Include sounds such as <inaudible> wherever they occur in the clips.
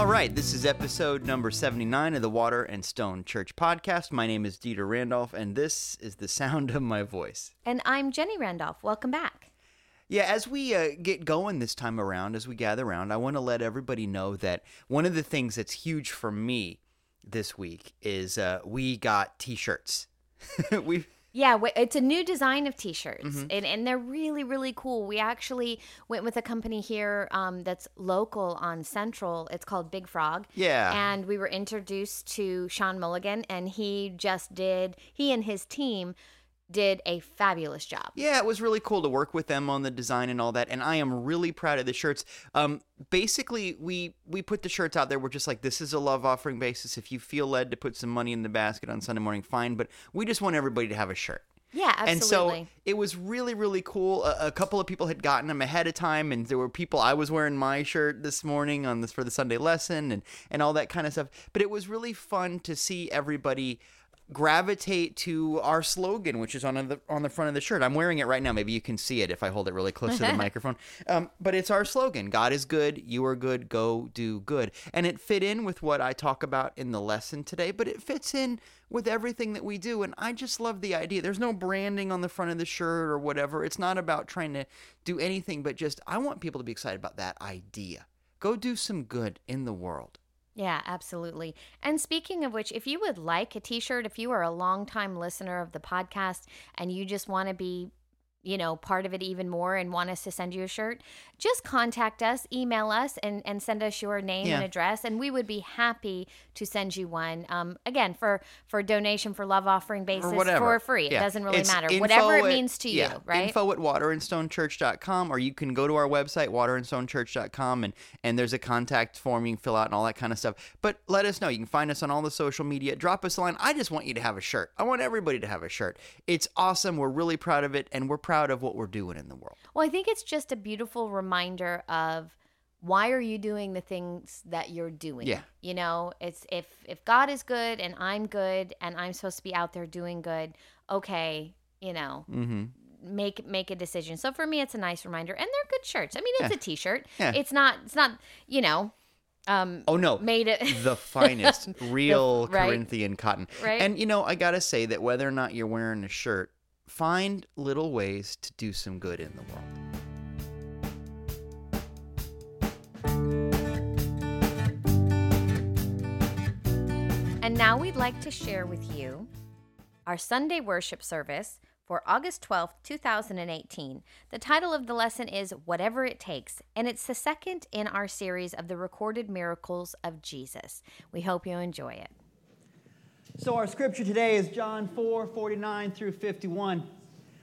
All right, this is episode number 79 of the Water and Stone Church podcast. My name is Dieter Randolph, and this is the sound of my voice. And I'm Jenny Randolph. Welcome back. Yeah, as we uh, get going this time around, as we gather around, I want to let everybody know that one of the things that's huge for me this week is uh, we got t shirts. <laughs> We've. Yeah, it's a new design of t-shirts, and, and they're really, really cool. We actually went with a company here um, that's local on Central. It's called Big Frog. Yeah. And we were introduced to Sean Mulligan, and he just did, he and his team did a fabulous job. Yeah, it was really cool to work with them on the design and all that, and I am really proud of the shirts. Um, basically, we we put the shirts out there. We're just like, this is a love offering basis. If you feel led to put some money in the basket on Sunday morning, fine. But we just want everybody to have a shirt. Yeah, absolutely. And so it was really, really cool. A, a couple of people had gotten them ahead of time, and there were people. I was wearing my shirt this morning on this for the Sunday lesson, and and all that kind of stuff. But it was really fun to see everybody gravitate to our slogan, which is on the on the front of the shirt. I'm wearing it right now. Maybe you can see it if I hold it really close to the <laughs> microphone. Um, but it's our slogan: God is good, you are good, go do good. And it fit in with what I talk about in the lesson today. But it fits in with everything that we do. And I just love the idea. There's no branding on the front of the shirt or whatever. It's not about trying to do anything, but just I want people to be excited about that idea. Go do some good in the world. Yeah, absolutely. And speaking of which, if you would like a t shirt, if you are a longtime listener of the podcast and you just want to be, you know, part of it even more and want us to send you a shirt, just contact us, email us, and, and send us your name and address, and we would be happy to send you one. Um, again, for for donation for love offering basis or for free. It doesn't really It's matter. Whatever it at- means to yeah, you, right? Info at waterandstonechurch.com, or you can go to our website, waterandstonechurch.com, and, and there's a contact form you can fill out and all that kind of stuff. But let us know. You can find us on all the social media. Drop us a line. I just want you to have a shirt. I want everybody to have a shirt. It's awesome. We're really proud of it, and we're proud of what we're doing in the world. Well, I think it's just a beautiful reminder of why are you doing the things that you're doing? Yeah. You know, it's if if God is good and I'm good and I'm supposed to be out there doing good, okay, you know, Mm-hmm. make make a decision. So for me it's a nice reminder and they're good shirts. I mean, it's Yeah. a t-shirt. Yeah. It's not it's not, you know, um Oh, no. made it the <laughs> finest real right. Corinthian cotton. Right. And you know, I gotta say that whether or not you're wearing a shirt, find little ways to do some good in the world. And now we'd like to share with you our Sunday worship service for August 12th, 2018. The title of the lesson is Whatever It Takes, and it's the second in our series of the recorded miracles of Jesus. We hope you enjoy it. So, our scripture today is John 4 49 through 51.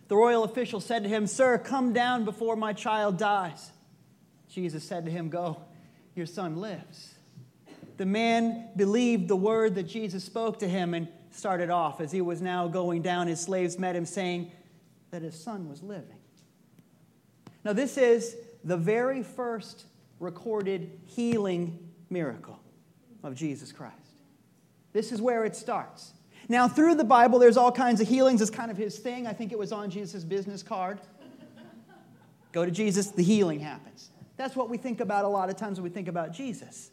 The royal official said to him, Sir, come down before my child dies. Jesus said to him, Go, your son lives. The man believed the word that Jesus spoke to him and started off. As he was now going down, his slaves met him, saying that his son was living. Now, this is the very first recorded healing miracle of Jesus Christ. This is where it starts. Now, through the Bible, there's all kinds of healings. It's kind of his thing. I think it was on Jesus' business card. Go to Jesus, the healing happens. That's what we think about a lot of times when we think about Jesus.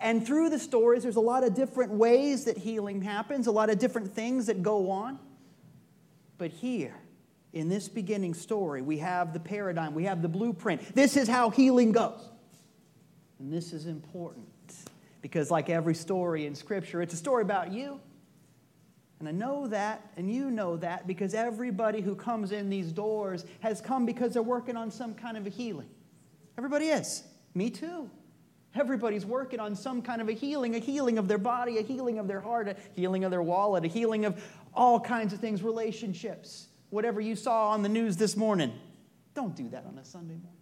And through the stories, there's a lot of different ways that healing happens, a lot of different things that go on. But here, in this beginning story, we have the paradigm, we have the blueprint. This is how healing goes. And this is important because, like every story in Scripture, it's a story about you. And I know that, and you know that, because everybody who comes in these doors has come because they're working on some kind of a healing. Everybody is. Me too. Everybody's working on some kind of a healing, a healing of their body, a healing of their heart, a healing of their wallet, a healing of all kinds of things, relationships. Whatever you saw on the news this morning, don't do that on a Sunday morning.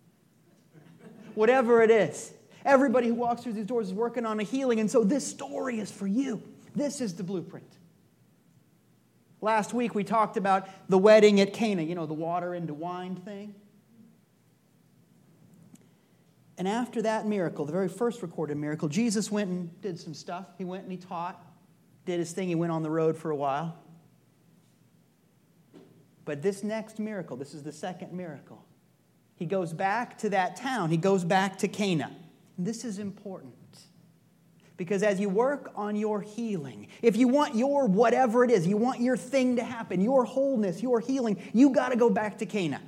Whatever it is, everybody who walks through these doors is working on a healing, and so this story is for you. This is the blueprint. Last week we talked about the wedding at Cana, you know, the water into wine thing. And after that miracle, the very first recorded miracle, Jesus went and did some stuff. He went and he taught, did his thing. He went on the road for a while. But this next miracle, this is the second miracle. He goes back to that town. He goes back to Cana. This is important Because as you work on your healing, if you want your whatever it is, you want your thing to happen, your wholeness, your healing, you got to go back to Cana.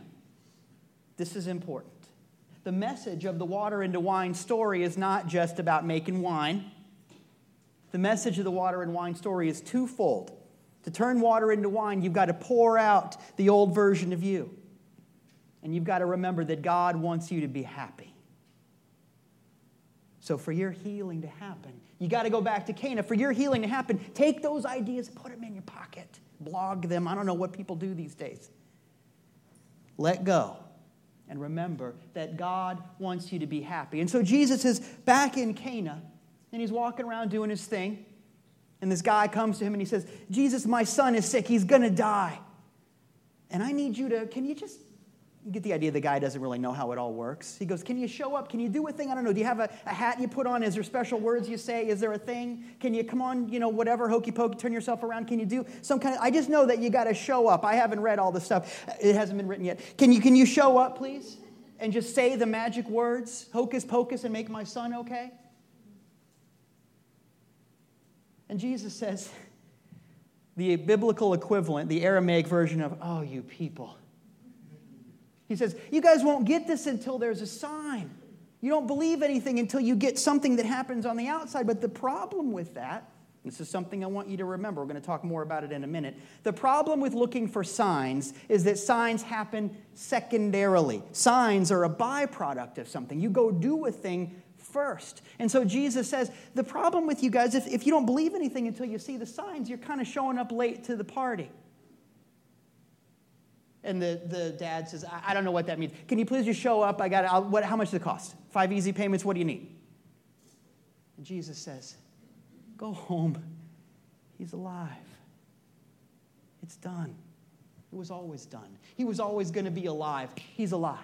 This is important. The message of the water into wine story is not just about making wine. The message of the water and wine story is twofold. To turn water into wine, you've got to pour out the old version of you. And you've got to remember that God wants you to be happy. So, for your healing to happen, you got to go back to Cana. For your healing to happen, take those ideas, put them in your pocket, blog them. I don't know what people do these days. Let go. And remember that God wants you to be happy. And so Jesus is back in Cana, and he's walking around doing his thing. And this guy comes to him and he says, Jesus, my son is sick. He's going to die. And I need you to, can you just you get the idea the guy doesn't really know how it all works. He goes, Can you show up? Can you do a thing? I don't know. Do you have a, a, hat you put on? Is there special words you say? Is there a thing? Can you come on, you know, whatever, hokey pokey, turn yourself around? Can you do some kind of, I just know that you got to show up. I haven't read all the stuff, it hasn't been written yet. Can you, can you show up, please? And just say the magic words, hocus pocus, and make my son okay? And Jesus says, <laughs> the biblical equivalent, the Aramaic version of, oh, you people he says, You guys won't get this until there's a sign. You don't believe anything until you get something that happens on the outside. But the problem with that, this is something I want you to remember. We're going to talk more about it in a minute. The problem with looking for signs is that signs happen secondarily. Signs are a byproduct of something. You go do a thing first. And so Jesus says, the problem with you guys, if, if you don't believe anything until you see the signs, you're kind of showing up late to the party. And the, the dad says, I, I don't know what that means. Can you please just show up? I got it. What, how much does it cost? Five easy payments? What do you need? And Jesus says, Go home. He's alive. It's done. It was always done. He was always going to be alive. He's alive.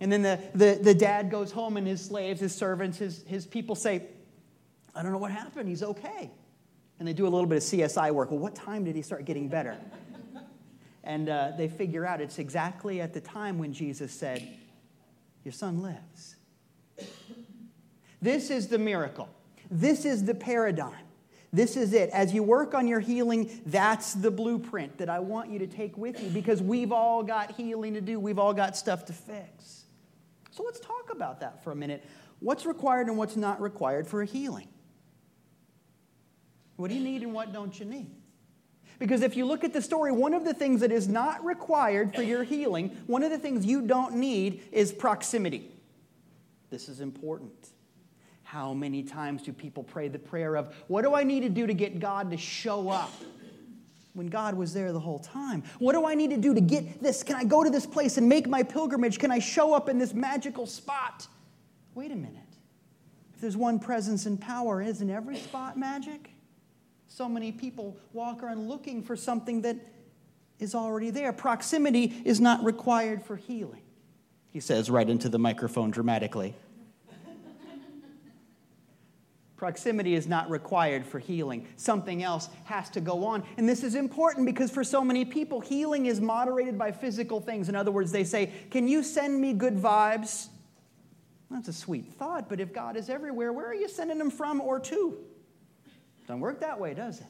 And then the, the, the dad goes home, and his slaves, his servants, his, his people say, I don't know what happened. He's okay. And they do a little bit of CSI work. Well, what time did he start getting better? And uh, they figure out it's exactly at the time when Jesus said, Your son lives. This is the miracle. This is the paradigm. This is it. As you work on your healing, that's the blueprint that I want you to take with you because we've all got healing to do. We've all got stuff to fix. So let's talk about that for a minute. What's required and what's not required for a healing? What do you need and what don't you need? Because if you look at the story, one of the things that is not required for your healing, one of the things you don't need is proximity. This is important. How many times do people pray the prayer of, What do I need to do to get God to show up? When God was there the whole time. What do I need to do to get this? Can I go to this place and make my pilgrimage? Can I show up in this magical spot? Wait a minute. If there's one presence and power, isn't every spot magic? So many people walk around looking for something that is already there. Proximity is not required for healing, he says right into the microphone dramatically. Proximity is not required for healing. Something else has to go on. And this is important because for so many people, healing is moderated by physical things. In other words, they say, Can you send me good vibes? That's a sweet thought, but if God is everywhere, where are you sending them from or to? Doesn't work that way, does it?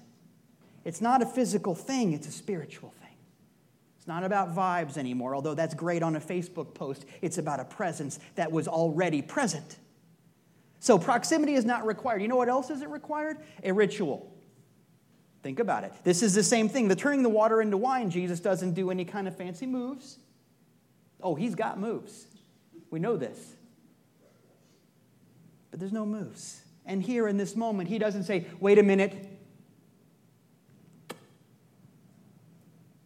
It's not a physical thing, it's a spiritual thing. It's not about vibes anymore, although that's great on a Facebook post. It's about a presence that was already present. So proximity is not required. You know what else isn't required? A ritual. Think about it. This is the same thing. The turning the water into wine, Jesus doesn't do any kind of fancy moves. Oh, he's got moves. We know this. But there's no moves. And here in this moment, he doesn't say, wait a minute.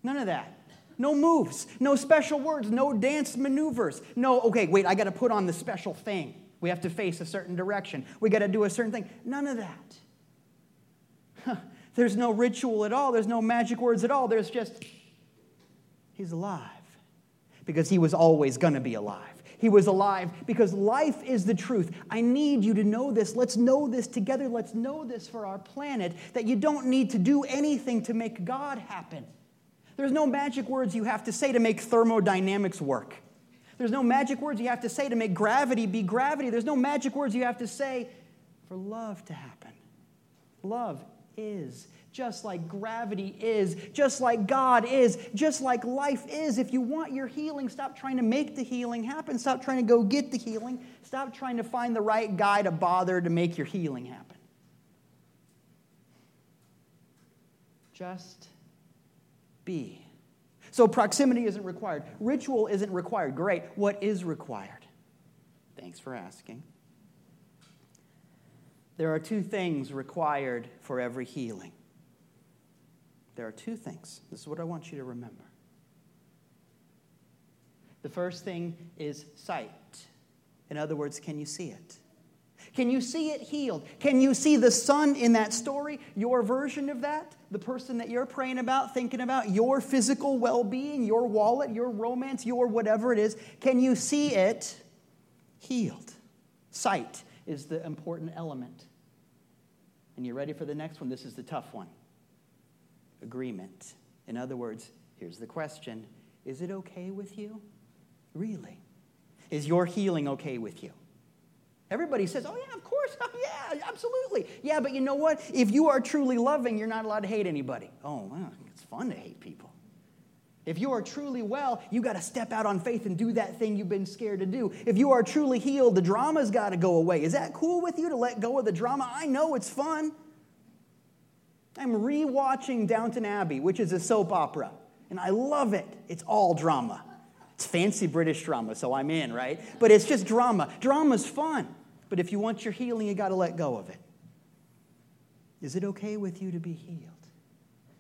None of that. No moves, no special words, no dance maneuvers. No, okay, wait, I got to put on the special thing. We have to face a certain direction. We got to do a certain thing. None of that. There's no ritual at all. There's no magic words at all. There's just, he's alive because he was always going to be alive. He was alive because life is the truth. I need you to know this. Let's know this together. Let's know this for our planet that you don't need to do anything to make God happen. There's no magic words you have to say to make thermodynamics work. There's no magic words you have to say to make gravity be gravity. There's no magic words you have to say for love to happen. Love is just like gravity is, just like God is, just like life is. If you want your healing, stop trying to make the healing happen. Stop trying to go get the healing. Stop trying to find the right guy to bother to make your healing happen. Just be. So proximity isn't required. Ritual isn't required. Great. What is required? Thanks for asking. There are two things required for every healing. There are two things. This is what I want you to remember. The first thing is sight. In other words, can you see it? Can you see it healed? Can you see the son in that story, your version of that? The person that you're praying about, thinking about, your physical well being, your wallet, your romance, your whatever it is. Can you see it healed? Sight is the important element. And you ready for the next one? This is the tough one agreement. In other words, here's the question Is it okay with you? Really? Is your healing okay with you? Everybody says, oh, yeah, of course. <laughs> Oh, yeah, absolutely. Yeah, but you know what? If you are truly loving, you're not allowed to hate anybody. Oh, well, it's fun to hate people. If you are truly well, you got to step out on faith and do that thing you've been scared to do. If you are truly healed, the drama's got to go away. Is that cool with you to let go of the drama? I know it's fun. I'm rewatching Downton Abbey, which is a soap opera, and I love it. It's all drama. It's fancy British drama, so I'm in, right? But it's just drama. Drama's fun. But if you want your healing, you got to let go of it. Is it okay with you to be healed?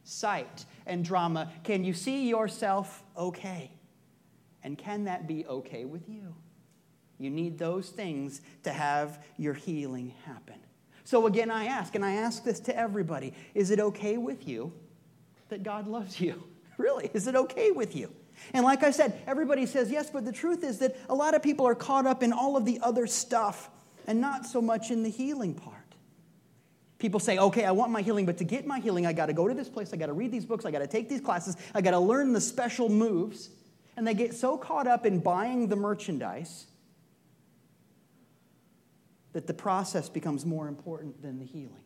Sight and drama. Can you see yourself okay? And can that be okay with you? You need those things to have your healing happen. So again, I ask, and I ask this to everybody is it okay with you that God loves you? <laughs> Really? Is it okay with you? And like I said, everybody says yes, but the truth is that a lot of people are caught up in all of the other stuff and not so much in the healing part. People say, okay, I want my healing, but to get my healing, I got to go to this place, I got to read these books, I got to take these classes, I got to learn the special moves. And they get so caught up in buying the merchandise that the process becomes more important than the healing.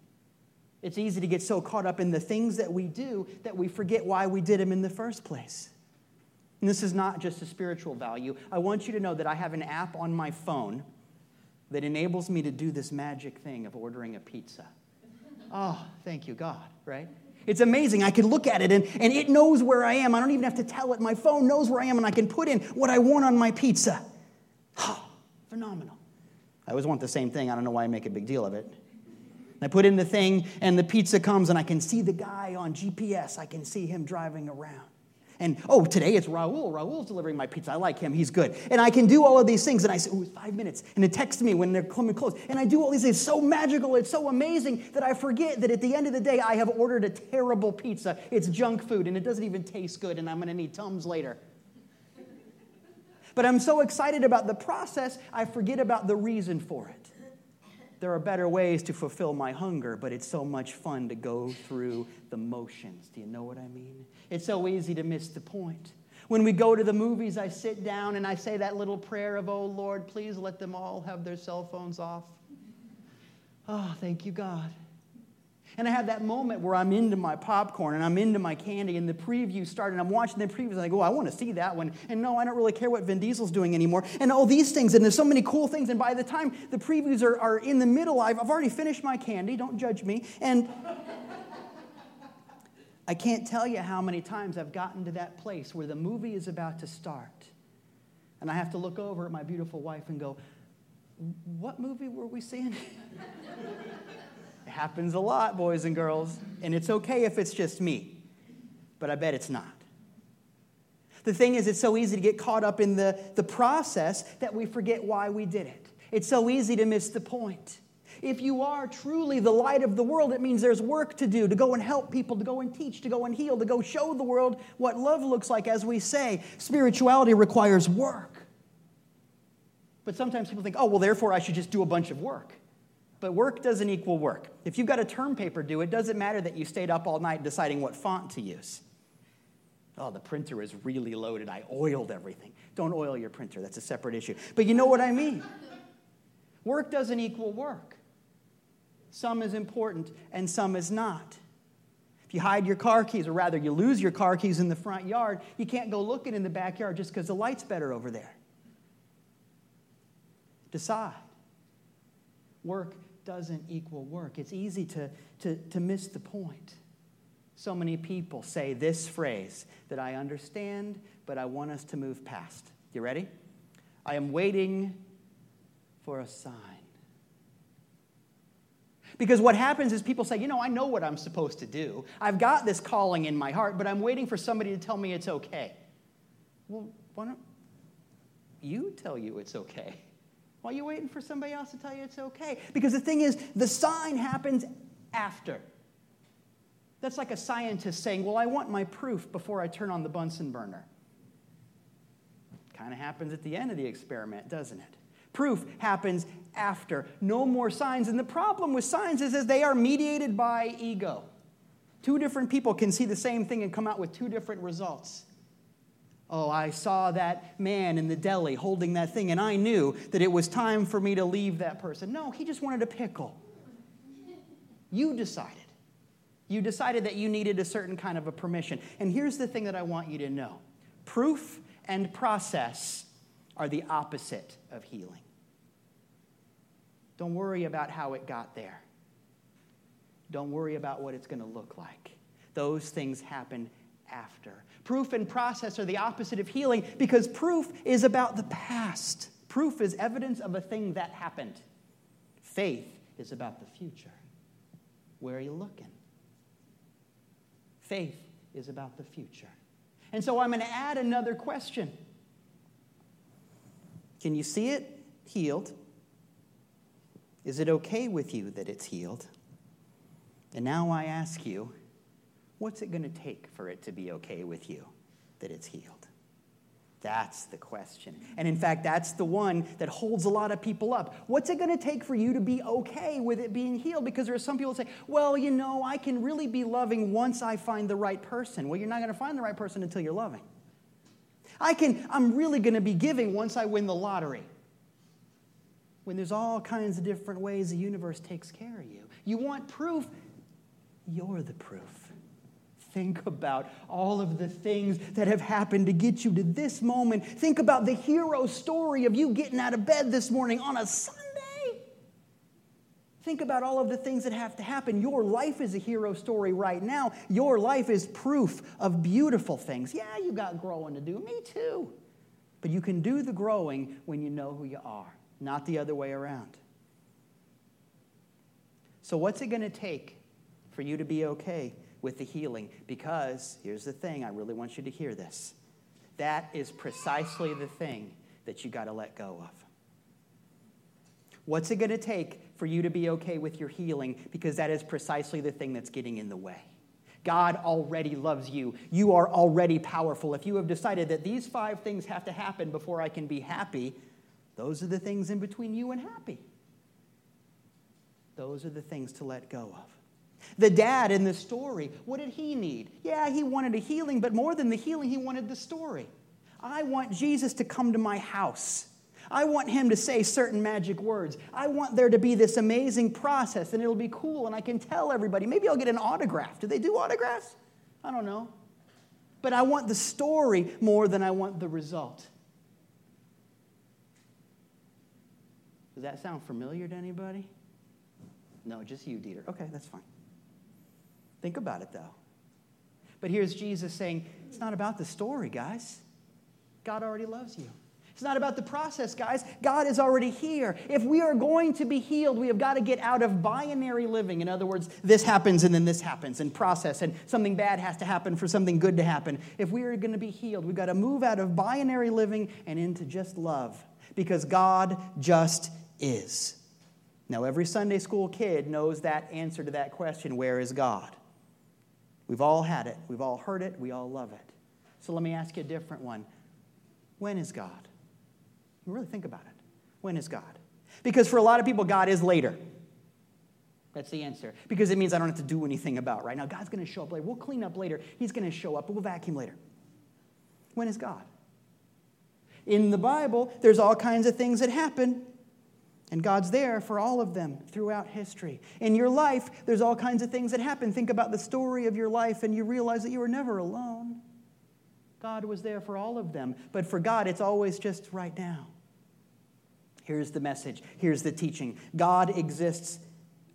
It's easy to get so caught up in the things that we do that we forget why we did them in the first place. And this is not just a spiritual value. I want you to know that I have an app on my phone that enables me to do this magic thing of ordering a pizza. Oh, thank you, God, right? It's amazing. I can look at it and, and it knows where I am. I don't even have to tell it. My phone knows where I am and I can put in what I want on my pizza. <gasps> Oh, phenomenal. I always want the same thing. I don't know why I make a big deal of it. I put in the thing and the pizza comes and I can see the guy on GPS. I can see him driving around. And oh, today it's Raul. Raul's delivering my pizza. I like him. He's good. And I can do all of these things. And I say, oh, it's five minutes. And it texts me when they're coming close. And I do all these things. It's so magical. It's so amazing that I forget that at the end of the day, I have ordered a terrible pizza. It's junk food and it doesn't even taste good. And I'm going to need Tums later. But I'm so excited about the process, I forget about the reason for it. There are better ways to fulfill my hunger, but it's so much fun to go through the motions. Do you know what I mean? It's so easy to miss the point. When we go to the movies, I sit down and I say that little prayer of, Oh Lord, please let them all have their cell phones off. Oh, thank you, God. And I have that moment where I'm into my popcorn and I'm into my candy, and the preview started, and I'm watching the previews, and I go, oh, I want to see that one. And no, I don't really care what Vin Diesel's doing anymore. And all these things, and there's so many cool things. And by the time the previews are, are in the middle, I've, I've already finished my candy, don't judge me. And I can't tell you how many times I've gotten to that place where the movie is about to start. And I have to look over at my beautiful wife and go, What movie were we seeing? <laughs> happens a lot, boys and girls, and it's okay if it's just me, but I bet it's not. The thing is, it's so easy to get caught up in the, the process that we forget why we did it. It's so easy to miss the point. If you are truly the light of the world, it means there's work to do to go and help people, to go and teach, to go and heal, to go show the world what love looks like. As we say, spirituality requires work. But sometimes people think, oh, well, therefore I should just do a bunch of work. But work doesn't equal work. If you've got a term paper due, it doesn't matter that you stayed up all night deciding what font to use. Oh, the printer is really loaded. I oiled everything. Don't oil your printer, that's a separate issue. But you know what I mean. <laughs> Work doesn't equal work. Some is important and some is not. If you hide your car keys, or rather, you lose your car keys in the front yard, you can't go looking in the backyard just because the light's better over there. Decide. Work doesn't equal work. It's easy to, to, to miss the point. So many people say this phrase that I understand, but I want us to move past. You ready? I am waiting for a sign. Because what happens is people say, you know, I know what I'm supposed to do. I've got this calling in my heart, but I'm waiting for somebody to tell me it's okay. Well, why don't you tell you it's okay? Why are you waiting for somebody else to tell you it's okay? Because the thing is, the sign happens after. That's like a scientist saying, Well, I want my proof before I turn on the Bunsen burner. Kind of happens at the end of the experiment, doesn't it? Proof happens after. No more signs. And the problem with signs is, is they are mediated by ego. Two different people can see the same thing and come out with two different results. Oh, I saw that man in the deli holding that thing, and I knew that it was time for me to leave that person. No, he just wanted a pickle. You decided. You decided that you needed a certain kind of a permission. And here's the thing that I want you to know proof and process are the opposite of healing. Don't worry about how it got there. Don't worry about what it's going to look like. Those things happen after. Proof and process are the opposite of healing because proof is about the past. Proof is evidence of a thing that happened. Faith is about the future. Where are you looking? Faith is about the future. And so I'm going to add another question. Can you see it healed? Is it okay with you that it's healed? And now I ask you, What's it going to take for it to be okay with you that it's healed? That's the question. And in fact, that's the one that holds a lot of people up. What's it going to take for you to be okay with it being healed? Because there are some people say, well, you know, I can really be loving once I find the right person. Well, you're not going to find the right person until you're loving. I can, I'm really going to be giving once I win the lottery. When there's all kinds of different ways the universe takes care of you. You want proof? You're the proof think about all of the things that have happened to get you to this moment. Think about the hero story of you getting out of bed this morning on a Sunday. Think about all of the things that have to happen. Your life is a hero story right now. Your life is proof of beautiful things. Yeah, you got growing to do. Me too. But you can do the growing when you know who you are, not the other way around. So, what's it going to take for you to be okay? With the healing because here's the thing I really want you to hear this. That is precisely the thing that you got to let go of. What's it going to take for you to be okay with your healing? Because that is precisely the thing that's getting in the way. God already loves you. You are already powerful. If you have decided that these five things have to happen before I can be happy, those are the things in between you and happy. Those are the things to let go of. The dad in the story, what did he need? Yeah, he wanted a healing, but more than the healing, he wanted the story. I want Jesus to come to my house. I want him to say certain magic words. I want there to be this amazing process, and it'll be cool, and I can tell everybody. Maybe I'll get an autograph. Do they do autographs? I don't know. But I want the story more than I want the result. Does that sound familiar to anybody? No, just you, Dieter. Okay, that's fine. Think about it, though. But here's Jesus saying, it's not about the story, guys. God already loves you. It's not about the process, guys. God is already here. If we are going to be healed, we have got to get out of binary living. In other words, this happens and then this happens, and process, and something bad has to happen for something good to happen. If we are going to be healed, we've got to move out of binary living and into just love because God just is. Now, every Sunday school kid knows that answer to that question where is God? We've all had it. We've all heard it. We all love it. So let me ask you a different one. When is God? Really think about it. When is God? Because for a lot of people, God is later. That's the answer. Because it means I don't have to do anything about right now. God's going to show up later. We'll clean up later. He's going to show up. But we'll vacuum later. When is God? In the Bible, there's all kinds of things that happen. And God's there for all of them throughout history. In your life, there's all kinds of things that happen. Think about the story of your life, and you realize that you were never alone. God was there for all of them. But for God, it's always just right now. Here's the message. Here's the teaching God exists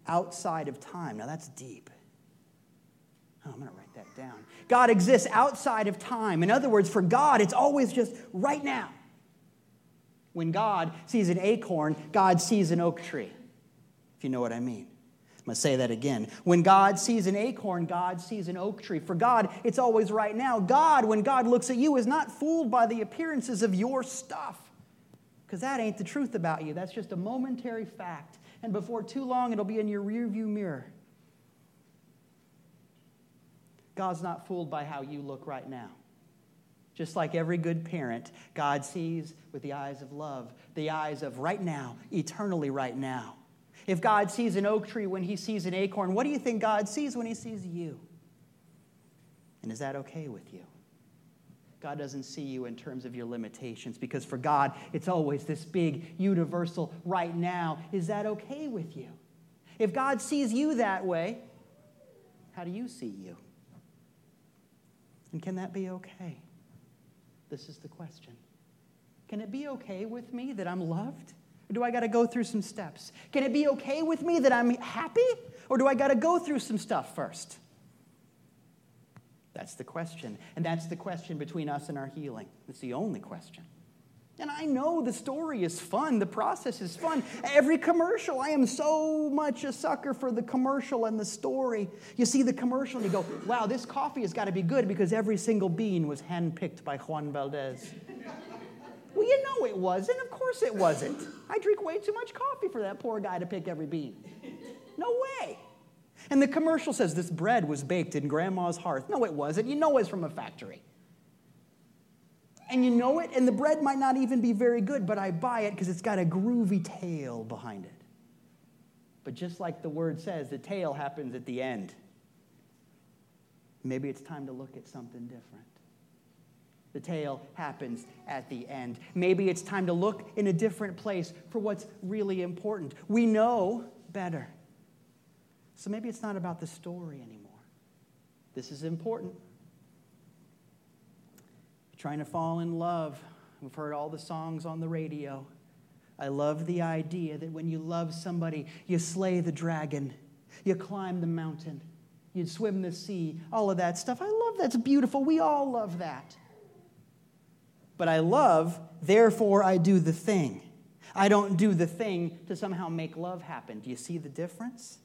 outside of time. Now, that's deep. Oh, I'm going to write that down. God exists outside of time. In other words, for God, it's always just right now. When God sees an acorn, God sees an oak tree, if you know what I mean. I'm going to say that again. When God sees an acorn, God sees an oak tree. For God, it's always right now. God, when God looks at you, is not fooled by the appearances of your stuff, because that ain't the truth about you. That's just a momentary fact. And before too long, it'll be in your rearview mirror. God's not fooled by how you look right now. Just like every good parent, God sees with the eyes of love, the eyes of right now, eternally right now. If God sees an oak tree when he sees an acorn, what do you think God sees when he sees you? And is that okay with you? God doesn't see you in terms of your limitations because for God, it's always this big, universal right now. Is that okay with you? If God sees you that way, how do you see you? And can that be okay? This is the question. Can it be okay with me that I'm loved? Or do I got to go through some steps? Can it be okay with me that I'm happy? Or do I got to go through some stuff first? That's the question. And that's the question between us and our healing. It's the only question. And I know the story is fun, the process is fun. Every commercial, I am so much a sucker for the commercial and the story. You see the commercial and you go, wow, this coffee has got to be good because every single bean was handpicked by Juan Valdez. well, you know it wasn't. Of course it wasn't. I drink way too much coffee for that poor guy to pick every bean. No way. And the commercial says this bread was baked in grandma's hearth. No, it wasn't. You know it's from a factory and you know it, and the bread might not even be very good, but I buy it because it's got a groovy tail behind it. But just like the word says, the tail happens at the end. Maybe it's time to look at something different. The tail happens at the end. Maybe it's time to look in a different place for what's really important. We know better. So maybe it's not about the story anymore. This is important trying to fall in love. We've heard all the songs on the radio. I love the idea that when you love somebody, you slay the dragon, you climb the mountain, you swim the sea, all of that stuff. I love that's beautiful. We all love that. But I love, therefore I do the thing. I don't do the thing to somehow make love happen. Do you see the difference?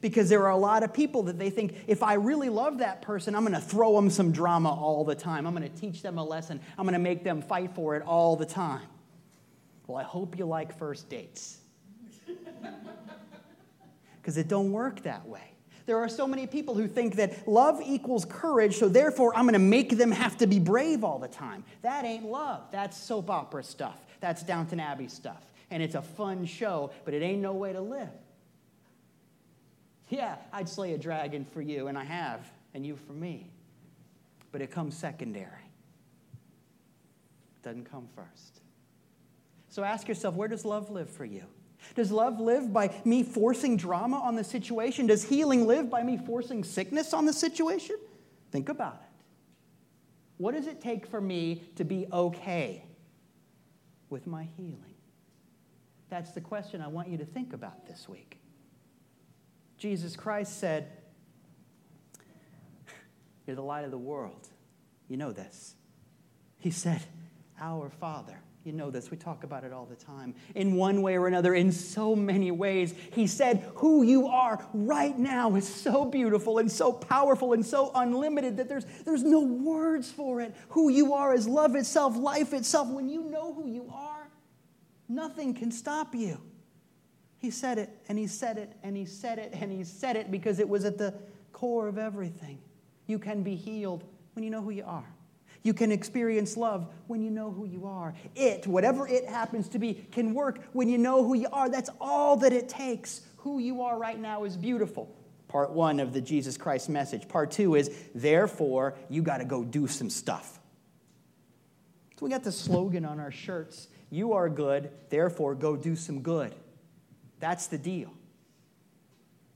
Because there are a lot of people that they think if I really love that person, I'm going to throw them some drama all the time. I'm going to teach them a lesson. I'm going to make them fight for it all the time. Well, I hope you like first dates. <laughs> Because it don't work that way. There are so many people who think that love equals courage, so therefore I'm going to make them have to be brave all the time. That ain't love. That's soap opera stuff. That's Downton Abbey stuff. And it's a fun show, but it ain't no way to live. Yeah, I'd slay a dragon for you, and I have, and you for me. But it comes secondary, it doesn't come first. So ask yourself where does love live for you? Does love live by me forcing drama on the situation? Does healing live by me forcing sickness on the situation? Think about it. What does it take for me to be okay with my healing? That's the question I want you to think about this week. Jesus Christ said, You're the light of the world. You know this. He said, Our Father. You know this. We talk about it all the time. In one way or another, in so many ways, He said, Who you are right now is so beautiful and so powerful and so unlimited that there's, there's no words for it. Who you are is love itself, life itself. When you know who you are, nothing can stop you. He said it, and he said it, and he said it, and he said it because it was at the core of everything. You can be healed when you know who you are. You can experience love when you know who you are. It, whatever it happens to be, can work when you know who you are. That's all that it takes. Who you are right now is beautiful. Part one of the Jesus Christ message. Part two is, therefore, you got to go do some stuff. So we got the slogan on our shirts You are good, therefore, go do some good. That's the deal.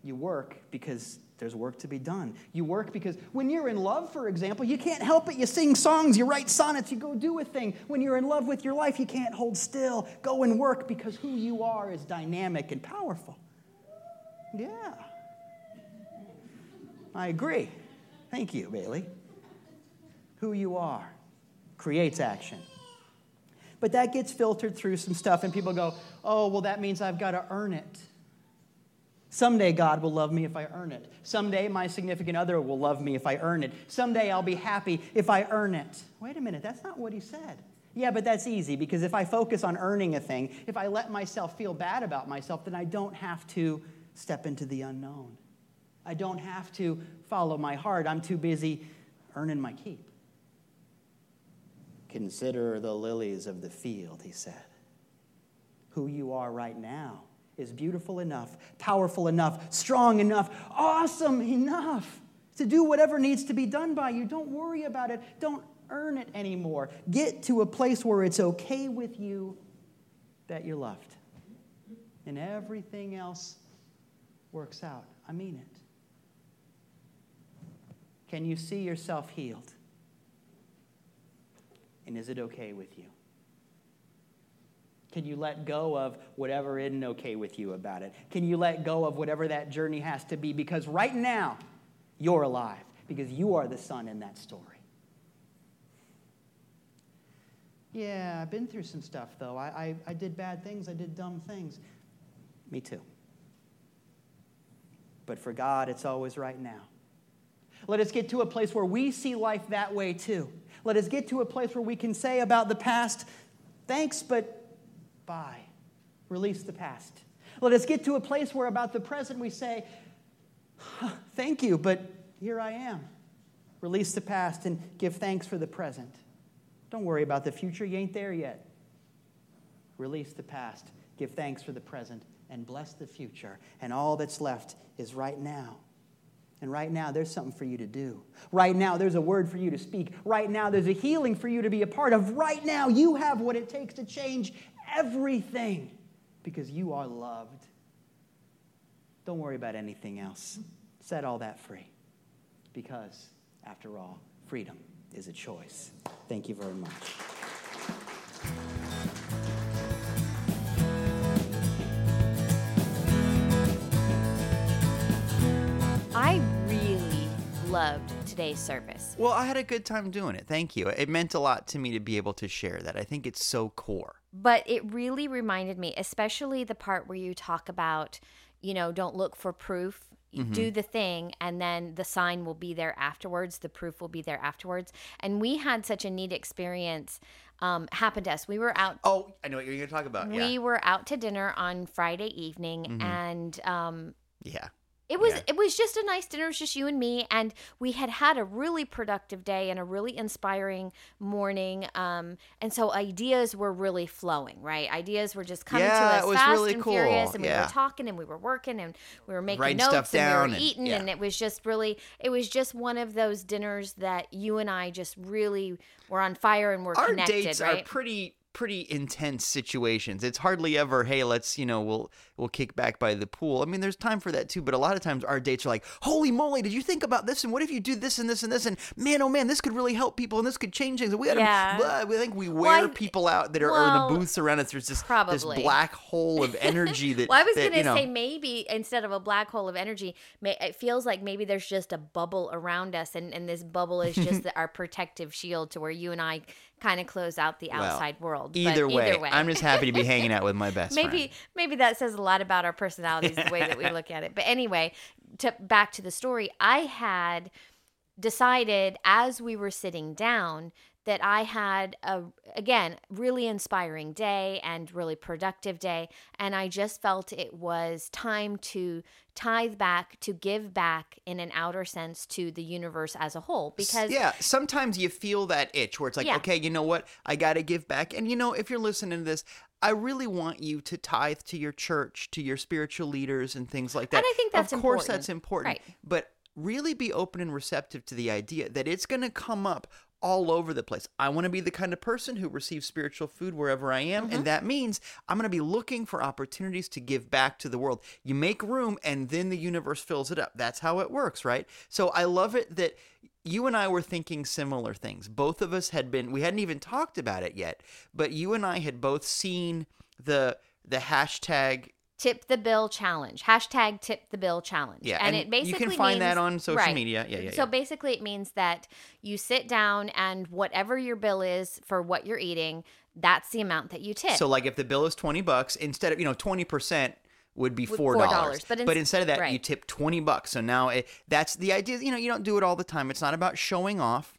You work because there's work to be done. You work because when you're in love, for example, you can't help it. You sing songs, you write sonnets, you go do a thing. When you're in love with your life, you can't hold still. Go and work because who you are is dynamic and powerful. Yeah. I agree. Thank you, Bailey. Who you are creates action. But that gets filtered through some stuff, and people go, oh, well, that means I've got to earn it. Someday God will love me if I earn it. Someday my significant other will love me if I earn it. Someday I'll be happy if I earn it. Wait a minute, that's not what he said. Yeah, but that's easy because if I focus on earning a thing, if I let myself feel bad about myself, then I don't have to step into the unknown. I don't have to follow my heart. I'm too busy earning my keep. Consider the lilies of the field, he said. Who you are right now is beautiful enough, powerful enough, strong enough, awesome enough to do whatever needs to be done by you. Don't worry about it. Don't earn it anymore. Get to a place where it's okay with you that you're loved. And everything else works out. I mean it. Can you see yourself healed? And is it okay with you? Can you let go of whatever isn't okay with you about it? Can you let go of whatever that journey has to be? Because right now, you're alive, because you are the son in that story. Yeah, I've been through some stuff, though. I, I, I did bad things, I did dumb things. Me too. But for God, it's always right now. Let us get to a place where we see life that way too. Let us get to a place where we can say about the past, thanks, but bye. Release the past. Let us get to a place where about the present we say, thank you, but here I am. Release the past and give thanks for the present. Don't worry about the future, you ain't there yet. Release the past, give thanks for the present, and bless the future. And all that's left is right now. And right now, there's something for you to do. Right now, there's a word for you to speak. Right now, there's a healing for you to be a part of. Right now, you have what it takes to change everything because you are loved. Don't worry about anything else. Set all that free because, after all, freedom is a choice. Thank you very much. Loved today's service. Well, I had a good time doing it. Thank you. It meant a lot to me to be able to share that. I think it's so core. But it really reminded me, especially the part where you talk about, you know, don't look for proof. Mm-hmm. Do the thing, and then the sign will be there afterwards. The proof will be there afterwards. And we had such a neat experience um, happen to us. We were out Oh, I know what you're going to talk about. we yeah. Mm-hmm. were out to dinner on Friday evening, and um, Yeah. It was Yeah. it was just a nice dinner. It was just you and me, and we had had a really productive day and a really inspiring morning. Um, and so ideas were really flowing, right? Ideas were just coming Yeah, to us it was fast really and cool. furious, and we were talking and we were working and we were making Writing notes and we were and- eating, yeah. and it was just really it was just one of those dinners that you and I just really were on fire and were Our connected, dates right? are pretty pretty intense situations. It's hardly ever, hey, let's, you know, we'll we'll kick back by the pool. I mean, there's time for that too, but a lot of times our dates are like, "Holy moly, did you think about this? And what if you do this and this and this and man, oh man, this could really help people and this could change things." And we had Yeah. blah, we think we wear I- people out that are, well, in the booths around us. There's this this black hole of <laughs> energy that Well, I was that, gonna you know, say maybe instead of a black hole of energy, may, it feels like maybe there's just a bubble around us, and, and this bubble is just <laughs> the, our protective shield to where you and I kind of close out the well, outside world. But Either way, I'm just happy to be hanging out with my <laughs> best maybe friend. maybe that says a lot about our personalities, the way that we <laughs> look at it. But anyway, to back to the story, I had decided as we were sitting down that I had a again really inspiring day and really productive day and I just felt it was time to tithe back to give back in an outer sense to the universe as a whole because yeah sometimes you feel that itch where it's like Yeah. okay you know what i gotta give back and you know if you're listening to this i really want you to tithe to your church to your spiritual leaders and things like that And I think that's of course important. that's important Right. but really be open and receptive to the idea that it's going to come up all over the place. I want to be the kind of person who receives spiritual food wherever I am. Mm-hmm. And that means I'm going to be looking for opportunities to give back to the world. You make room and then the universe fills it up. That's how it works, right? So I love it that you and I were thinking similar things. Both of us had been, we hadn't even talked about it yet, but you and I had both seen the the hashtag Tip the bill challenge. Hashtag tip the bill challenge. Yeah, and, and it basically you can find that on social right. media. Yeah, yeah, So yeah. basically, it means that you sit down and whatever your bill is for what you're eating, that's the amount that you tip. So like if the bill is 20 bucks, instead of, you know, 20% would be $4. $4, but but, instead of that, you tip 20 bucks. So now it, that's the idea, you know, you don't do it all the time. It's not about showing off.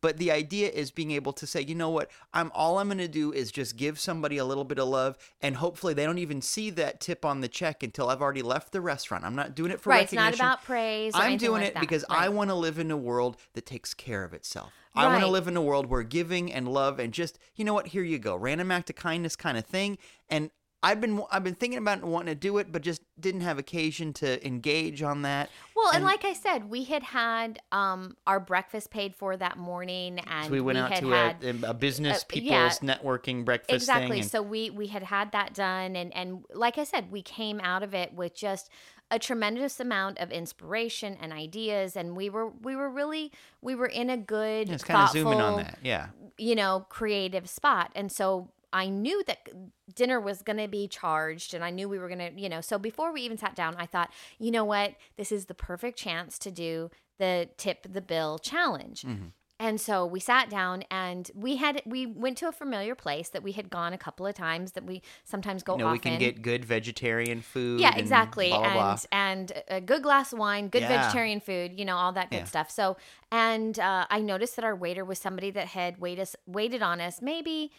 But the idea is being able to say, you know what, I'm all I'm going to do is just give somebody a little bit of love, and hopefully they don't even see that tip on the check until I've already left the restaurant. I'm not doing it for right. It's recognition. not about praise. I'm doing like it that. because I want to live in a world that takes care of itself. I want to live in a world where giving and love and just you know what, here you go, random act of kindness kind of thing. And I've been I've been thinking about wanting to do it, but just didn't have occasion to engage on that. Well, and, And- like I said, we had had um, our breakfast paid for that morning, and So we went out had to had, a, a business uh, people's yeah. networking breakfast exactly thing. and- so we we had had that done and and like i said we came out of it with just a tremendous amount of inspiration and ideas and we were we were really we were in a good yeah, it's kind of zooming on that. Yeah. you know creative spot and so i knew that dinner was going to be charged and i knew we were going to you know so before we even sat down i thought you know what this is the perfect chance to do the tip the bill challenge Mm-hmm. and so we sat down and we had we went to a familiar place that we had gone a couple of times that we sometimes go You know, we can get good vegetarian food. yeah, and exactly, blah, blah, blah. and and a good glass of wine, good Yeah. vegetarian food, you know, all that good Yeah. stuff. So, and uh, I noticed that our waiter was somebody that had waited waited on us maybe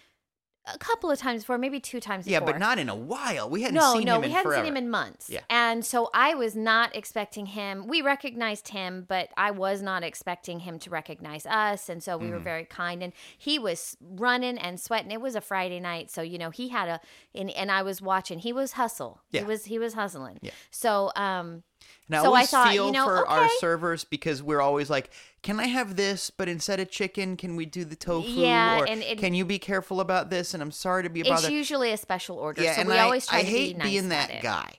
a couple of times before, maybe two times Yeah, before. but not in a while. We hadn't no, seen no, him we in hadn't forever. seen him in months. Yeah. And so I was not expecting him. We recognized him, but I was not expecting him to recognize us. And so we Mm-hmm. were very kind. And he was running and sweating. It was a Friday night, so you know he had a and, and I was watching. He was hustle. Yeah. He was he was hustling. Yeah. So um I So I always thought, feel you know, for our servers because we're always like, "Can I have this? But instead of chicken, can we do the tofu? Yeah, or and it- can you be careful about this?" And I'm sorry to be a it's usually a special order. yeah, so and we I, always try I to hate be nice being that it. guy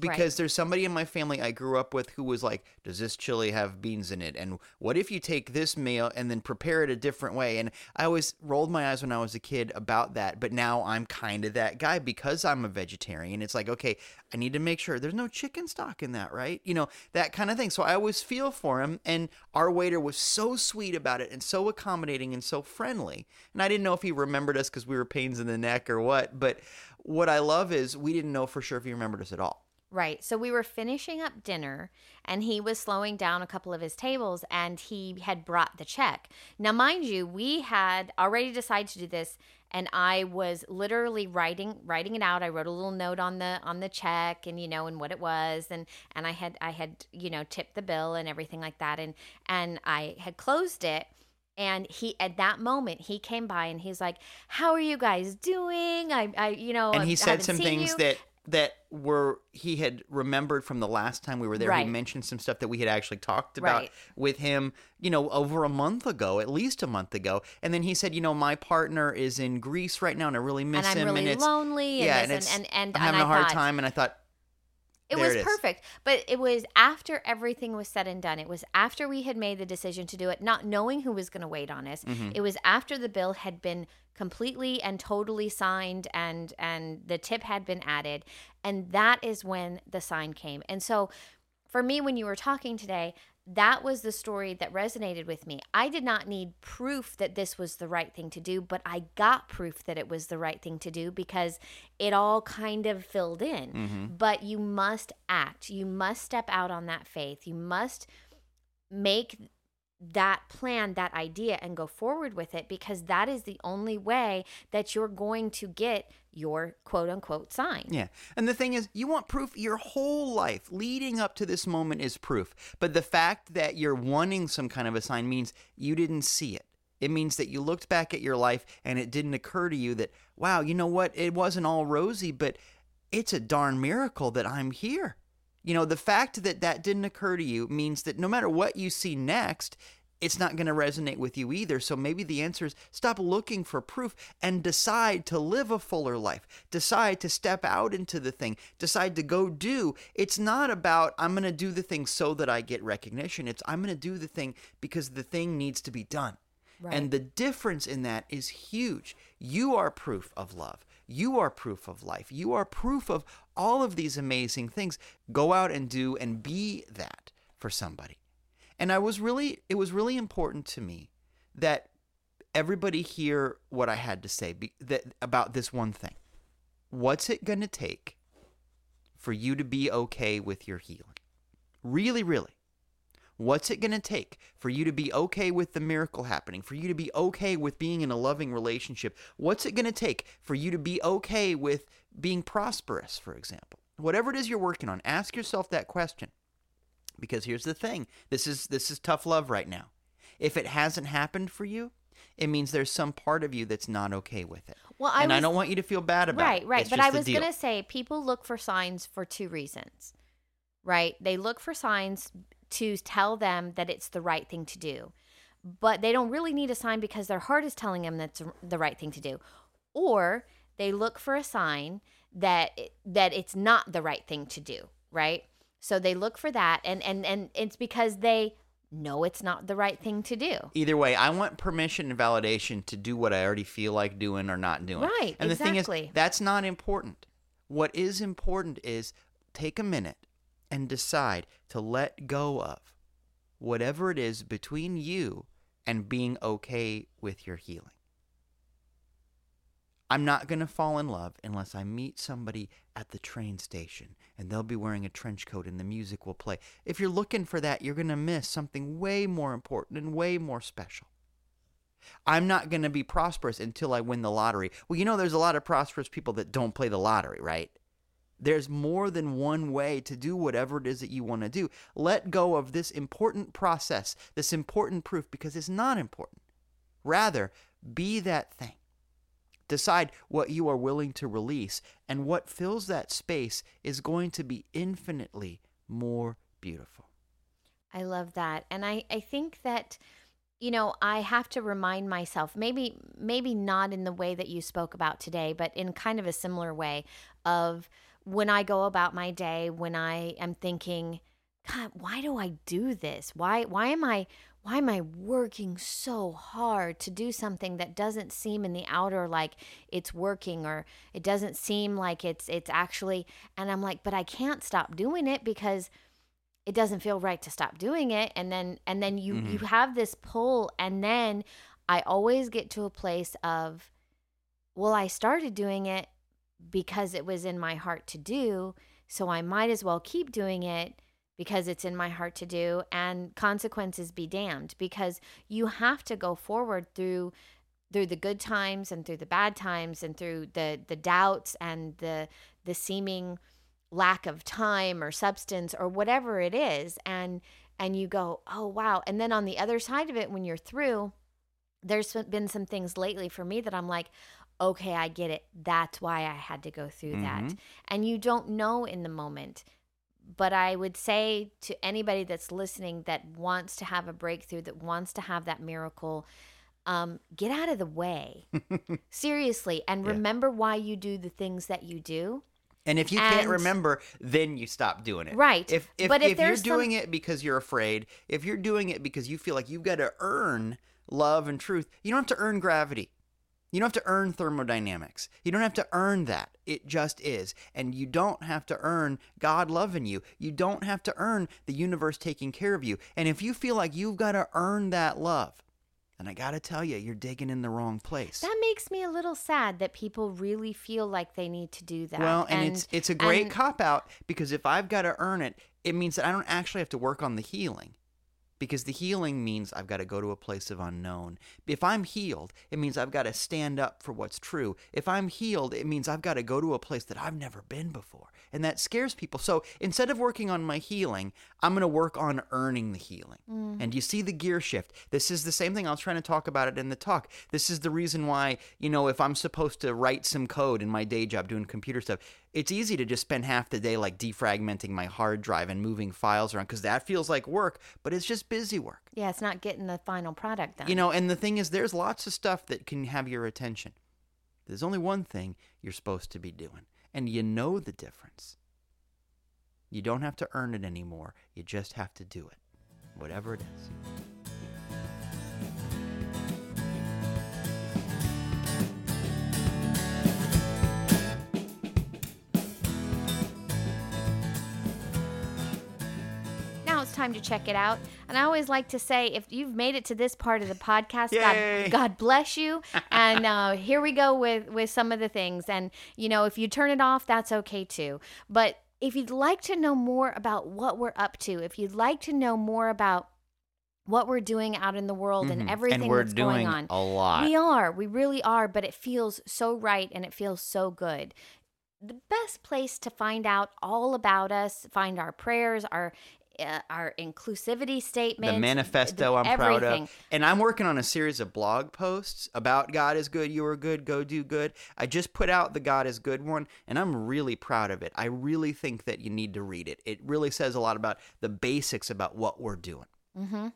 because there's somebody in my family I grew up with who was like, "Does this chili have beans in it? And what if you take this meal and then prepare it a different way?" And I always rolled my eyes when I was a kid about that, but now I'm kind of that guy because I'm a vegetarian. It's like, okay, I need to make sure there's no chicken stock in that, right? You know, that kind of thing. So I always feel for him and our waiter was so sweet about it and so accommodating and so friendly. And I didn't know if he remembered us cuz we were pains in the neck or what, but what I love is we didn't know for sure if he remembered us at all. Right. So we were finishing up dinner and he was slowing down a couple of his tables and he had brought the check. Now, mind you, we had already decided to do this and I was literally writing writing it out. I wrote a little note on the on the check and you know and what it was and and I had I had, you know, tipped the bill and everything like that and and I had closed it and he at that moment he came by and he's like, "How are you guys doing?" I I you know, and I he said haven't some things you." that that were he had remembered from the last time we were there. Right. He mentioned some stuff that we had actually talked about Right. with him, you know, over a month ago, at least a month ago. And then he said, you know, my partner is in Greece right now, and I really miss and I'm him. really and it's lonely and yeah, and and, it's and and, I'm having and a hard thought, time. And I thought, It was it perfect, but it was after everything was said and done. It was after we had made the decision to do it, not knowing who was going to wait on us. Mm-hmm. It was after the bill had been completely and totally signed and and the tip had been added, and that is when the sign came. And so, for me, when you were talking today, that was the story that resonated with me. I did not need proof that this was the right thing to do, but I got proof that it was the right thing to do because it all kind of filled in. Mm-hmm. But you must act. You must step out on that faith. You must make that plan, that idea, and go forward with it because that is the only way that you're going to get your quote unquote sign. Yeah. And the thing is, you want proof your whole life leading up to this moment is proof. But the fact that you're wanting some kind of a sign means you didn't see it. It means that you looked back at your life and it didn't occur to you that, wow, you know what? It wasn't all rosy, but it's a darn miracle that I'm here. You know, the fact that that didn't occur to you means that no matter what you see next, it's not going to resonate with you either. So maybe the answer is stop looking for proof and decide to live a fuller life. Decide to step out into the thing. Decide to go do. It's not about I'm going to do the thing so that I get recognition. It's I'm going to do the thing because the thing needs to be done. Right. And the difference in that is huge. You are proof of love. You are proof of life. You are proof of all of these amazing things. Go out and do and be that for somebody. And I was really, it was really important to me that everybody hear what I had to say be, that, about this one thing. What's it going to take for you to be okay with your healing? Really, really. What's it going to take for you to be okay with the miracle happening, for you to be okay with being in a loving relationship? What's it going to take for you to be okay with being prosperous, for example? Whatever it is you're working on, ask yourself that question. Because here's the thing. This is this is tough love right now. If it hasn't happened for you, it means there's some part of you that's not okay with it. Well, I and I don't want you to feel bad about right it. right It's but i was going to say people look for signs for two reasons right they look for signs to tell them that it's the right thing to do. But they don't really need a sign because their heart is telling them that's the right thing to do. Or they look for a sign that that it's not the right thing to do right? So they look for that and and and it's because they know it's not the right thing to do. Either way, I want permission and validation to do what I already feel like doing or not doing. Right, And the thing is, that's not important. What is important is take a minute and decide to let go of whatever it is between you and being okay with your healing. I'm not going to fall in love unless I meet somebody at the train station and they'll be wearing a trench coat and the music will play. If you're looking for that, you're going to miss something way more important and way more special. I'm not going to be prosperous until I win the lottery. Well, you know, there's a lot of prosperous people that don't play the lottery, right? There's more than one way to do whatever it is that you want to do. Let go of this important process, this important proof, because it's not important. Rather, be that thing. Decide what you are willing to release, and what fills that space is going to be infinitely more beautiful. I love that. And I, I think that, you know, I have to remind myself, maybe maybe not in the way that you spoke about today, but in kind of a similar way of when I go about my day, when I am thinking, God, why do I do this? Why why am I why am I working so hard to do something that doesn't seem in the outer like it's working or it doesn't seem like it's it's actually and I'm like, but I can't stop doing it because it doesn't feel right to stop doing it. And then and then you you mm-hmm. have this pull. And then I always get to a place of well, I started doing it because it was in my heart to do, so I might as well keep doing it because it's in my heart to do. And consequences be damned because you have to go forward through through the good times and through the bad times and through the the doubts and the the seeming lack of time or substance or whatever it is and and you go oh wow. And then on the other side of it when you're through there's been some things lately for me that I'm like okay I get it. That's why I had to go through that. Mhm. and you don't know in the moment. But I would say to anybody that's listening that wants to have a breakthrough that wants to have that miracle um, get out of the way. <laughs> Seriously and Yeah. remember why you do the things that you do And if you can't remember, then you stop doing it. Right. If if, But if if you're there's some- doing it because you're afraid, if you're doing it because you feel like you've got to earn love and truth, you don't have to earn gravity. You don't have to earn thermodynamics. You don't have to earn that. It just is. And you don't have to earn God loving you. You don't have to earn the universe taking care of you. And if you feel like you've got to earn that love, then I got to tell you, you're digging in the wrong place. That makes me a little sad that people really feel like they need to do that. Well, and, it's it's a great and- cop out because if I've got to earn it, it means that I don't actually have to work on the healing. Because the healing means I've got to go to a place of unknown. If I'm healed, it means I've got to stand up for what's true. If I'm healed, it means I've got to go to a place that I've never been before. And that scares people. So instead of working on my healing, I'm going to work on earning the healing. Mm-hmm. And you see the gear shift. This is the same thing. I was trying to talk about it in the talk. This is the reason why, you know, if I'm supposed to write some code in my day job doing computer stuff, it's easy to just spend half the day like defragmenting my hard drive and moving files around because that feels like work, but it's just busy work. Yeah, it's not getting the final product done. You know, and the thing is, there's lots of stuff that can have your attention. There's only one thing you're supposed to be doing, and you know the difference. You don't have to earn it anymore, you just have to do it, whatever it is. It's time to check it out. And I always like to say, if you've made it to this part of the podcast, Yay. God, God bless you. <laughs> and uh, here we go with with some of the things. And you know, if you turn it off, that's okay too. But if you'd like to know more about what we're up to, if you'd like to know more about what we're doing out in the world and Mhm. everything and we're that's doing going on, a lot. we are. We really are, but it feels so right and it feels so good. The best place to find out all about us, find our prayers, our uh, our inclusivity statement, the manifesto I'm everything. proud of. And I'm working on a series of blog posts about God is good, you are good, go do good. I just put out the God is good one, and I'm really proud of it. I really think that you need to read it. It really says a lot about the basics about what we're doing. hmm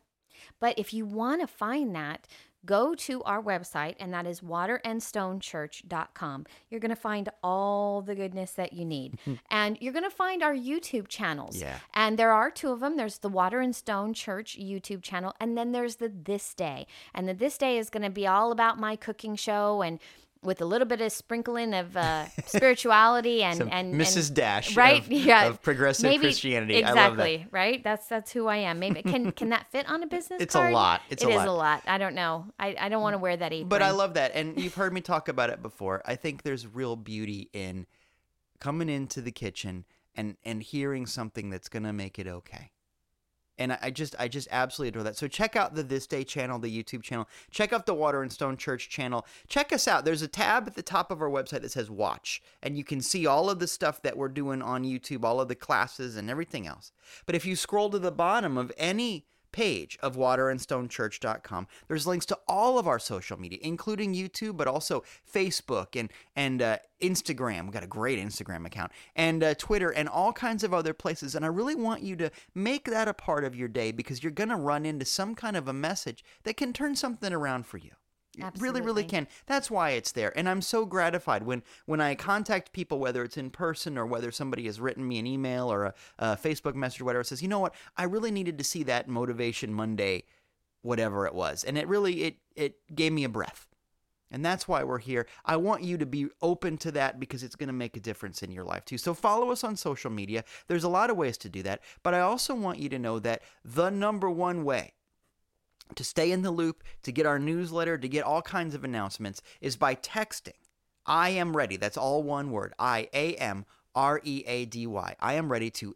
But if you want to find that, go to our website, and that is waterandstonechurch.com. You're going to find all the goodness that you need. <laughs> and you're going to find our YouTube channels. Yeah. And there are two of them. There's the Water and Stone Church YouTube channel, and then there's the This Day. And the This Day is going to be all about my cooking show and with a little bit of sprinkling of uh, <laughs> spirituality and Some and Mrs. and- Dash right? of- yeah, of progressive Maybe- Christianity. I Exactly, love that. right? That's that's who I am. Maybe can can that fit on a business It's a lot. It's It a is lot. a lot. I don't know. I, I don't want to wear that apron. But I love that. And you've heard me talk about it before. I think there's real beauty in coming into the kitchen and, and hearing something that's going to make it okay. And I just I just absolutely adore that. So check out the This Day channel, the YouTube channel. Check out the Water and Stone Church channel. Check us out. There's a tab at the top of our website that says Watch, and you can see all of the stuff that we're doing on YouTube, all of the classes and everything else. But if you scroll to the bottom of any page of waterandstonechurch.com. There's links to all of our social media, including YouTube, but also Facebook and and uh, Instagram. We've got a great Instagram account and uh, Twitter and all kinds of other places. And I really want you to make that a part of your day because you're going to run into some kind of a message that can turn something around for you. It really, really can. That's why it's there, and I'm so gratified when when I contact people, whether it's in person or whether somebody has written me an email or a, a Facebook message or whatever, says, you know what, I really needed to see that motivation Monday, whatever it was, and it really it it gave me a breath, and that's why we're here. I want you to be open to that because it's going to make a difference in your life too. So follow us on social media. There's a lot of ways to do that, but I also want you to know that the number one way to stay in the loop, to get our newsletter, to get all kinds of announcements is by texting. I am ready. That's all one word. I A M R E A D Y. I am ready to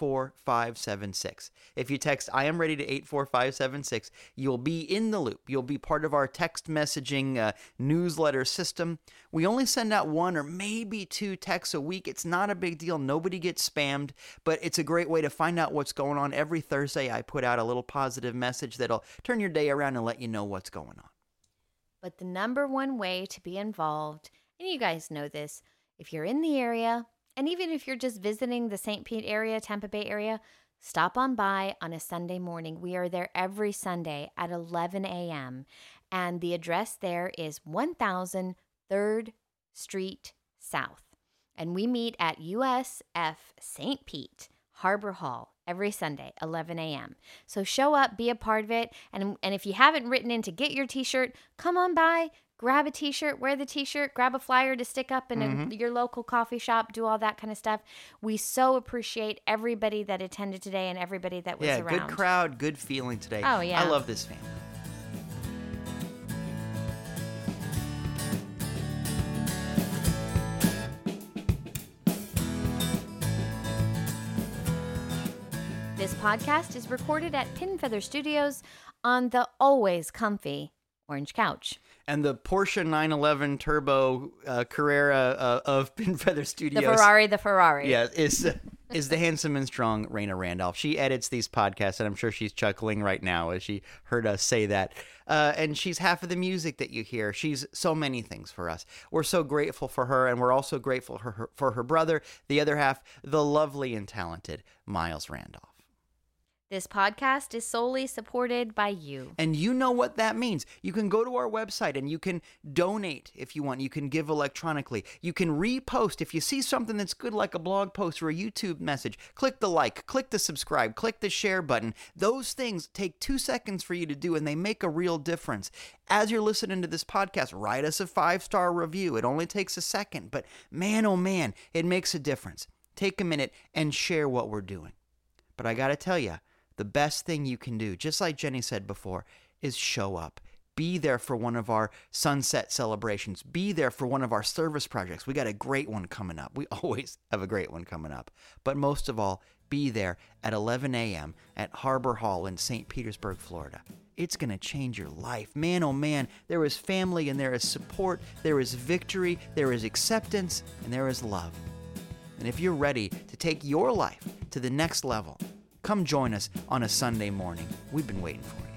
84576. If you text I am ready to 84576, you'll be in the loop. You'll be part of our text messaging uh, newsletter system. We only send out one or maybe two texts a week. It's not a big deal. Nobody gets spammed, but it's a great way to find out what's going on. Every Thursday, I put out a little positive message that'll turn your day around and let you know what's going on. But the number one way to be involved, and you guys know this, if you're in the area, and even if you're just visiting the St. Pete area, Tampa Bay area, stop on by on a Sunday morning. We are there every Sunday at 11 a.m. And the address there is 1000 3rd Street South. And we meet at USF St. Pete Harbor Hall every Sunday, 11 a.m. So show up, be a part of it. And, and if you haven't written in to get your t shirt, come on by, grab a t shirt, wear the t shirt, grab a flyer to stick up in a, mm-hmm. your local coffee shop, do all that kind of stuff. We so appreciate everybody that attended today and everybody that was yeah, around. good crowd, good feeling today. Oh, yeah. I love this family. This podcast is recorded at Pin Feather Studios on the always comfy orange couch. And the Porsche 911 Turbo uh, Carrera uh, of <laughs> Pin Feather Studios. The. Ferrari, the Ferrari. Yeah, is is the handsome and strong Raina Randolph. She edits these podcasts, and I'm sure she's chuckling right now as she heard us say that. Uh, and she's half of the music that you hear. She's so many things for us. We're so grateful for her, and we're also grateful for her, for her brother, the other half, the lovely and talented Miles Randolph. This podcast is solely supported by you. And you know what that means. You can go to our website and you can donate if you want. You can give electronically. You can repost. If you see something that's good, like a blog post or a YouTube message, click the like, click the subscribe, click the share button. Those things take two seconds for you to do and they make a real difference. As you're listening to this podcast, write us a five star review. It only takes a second, but man, oh man, it makes a difference. Take a minute and share what we're doing. But I got to tell you, the best thing you can do, just like Jenny said before, is show up. Be there for one of our sunset celebrations. Be there for one of our service projects. We got a great one coming up. We <laughs> always have a great one coming up. But most of all, be there at 11 a.m. at Harbor Hall in St. Petersburg, Florida. It's going to change your life. Man, oh man, there is family and there is support, there is victory, there is acceptance, and there is love. And if you're ready to take your life to the next level, Come join us on a Sunday morning. We've been waiting for it.